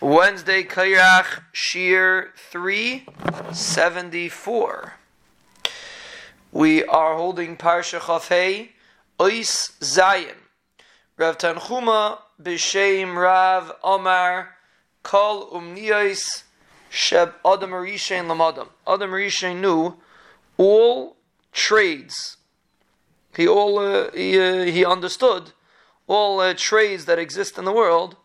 Wednesday, Kairach, Shir 374. We are holding Parsha Chafei, Ois Zayin. Rav Tanchuma, B'Shem Rav Omar, Kol Umniyos, Sheb Adam Arishain Lamadam. Adam Arishain knew all trades. He all uh, he, uh, he understood all uh, trades that exist in the world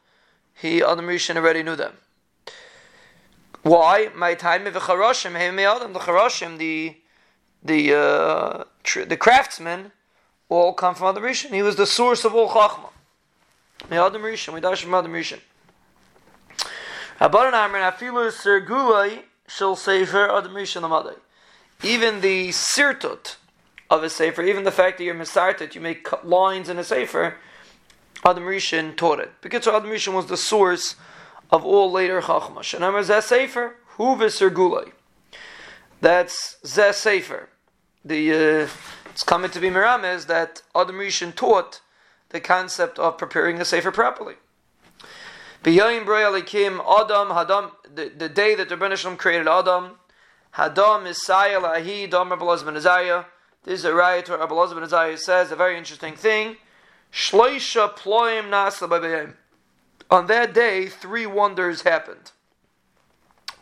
he Adam Rishon already knew them. Why? My time of the Charashim, Adam, the the the uh, tr- the craftsmen, all come from Adam Rishon. He was the source of all Chachma. Adam Rishon, we dash from Adam Rishon. Abaran Amrin Afilu Sergulai Shel Sefer Adam Rishon Amadai. Even the sirtut of a sefer, even the fact that you're misartet, you make lines in a sefer, Adam Rishon taught it. Because Adam Rishon was the source of all later Chachma. And I'm Zeh Sefer, Hu Gulay. That's Zeh Sefer. The, uh, it's coming to be Miramez that Adam Rishon taught the concept of preparing a Sefer properly. B'yayim Adam, Hadam, the, the day that the Rebbeinu created Adam, Hadam, Isaiah, Lahi, Dam, Rabbi Ben Isaiah. This is a riot where Rabbi Isaiah says a very interesting thing. Shloisha ploim nasa On that day, three wonders happened.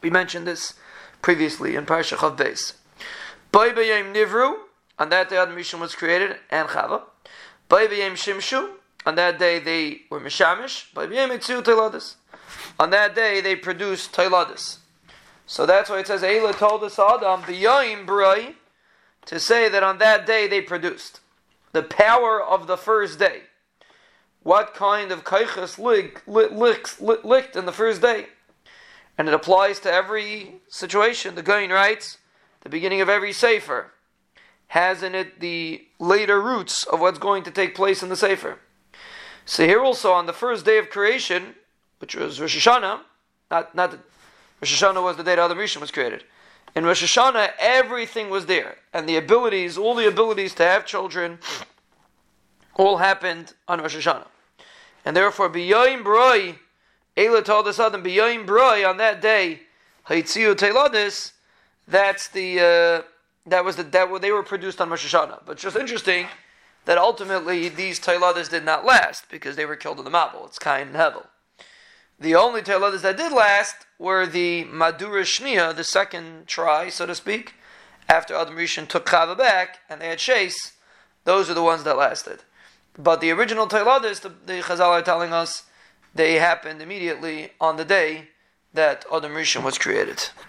We mentioned this previously in Parsha Chav Beis. Baybayim Nivru, on that day Adam Rishon was created, and Chava. Baybayim Shimshu, on that day they were Mishamish. Baybayim Itzu Teiladis. On that day they produced Teiladis. So that's why it says, Eila told us Adam, B'yoim B'roi, to say that on that day they produced the power of the first day. What kind of kaiches licked, in the first day? And it applies to every situation. The Gaon writes, the beginning of every Sefer has in it the later roots of what's going to take place in the Sefer. So here also on the first day of creation, which was Rosh Hashanah, not, not Rosh Hashanah was the day the Adam Rishon was created. In Rosh Hashanah, everything was there, and the abilities, all the abilities to have children, all happened on Rosh Hashanah. And therefore, B'yoyim Broi, Ela told us Adam, B'yoyim Broi, on that day, Haitziu Teiladis, that's the, uh, that was the, that they were produced on Rosh Hashanah. But just interesting that ultimately these Teiladis did not last, because they were killed in the Mabul. It's Cain and Hevel. The only Teiladis that did last were the Madura Shnia, the second try, so to speak, after Adam Rishon took Chava back and they had Chase. Those are the ones that lasted. But the original Teiladis, the, the Chazal are telling us, they happened immediately on the day that Adam Rishon was created.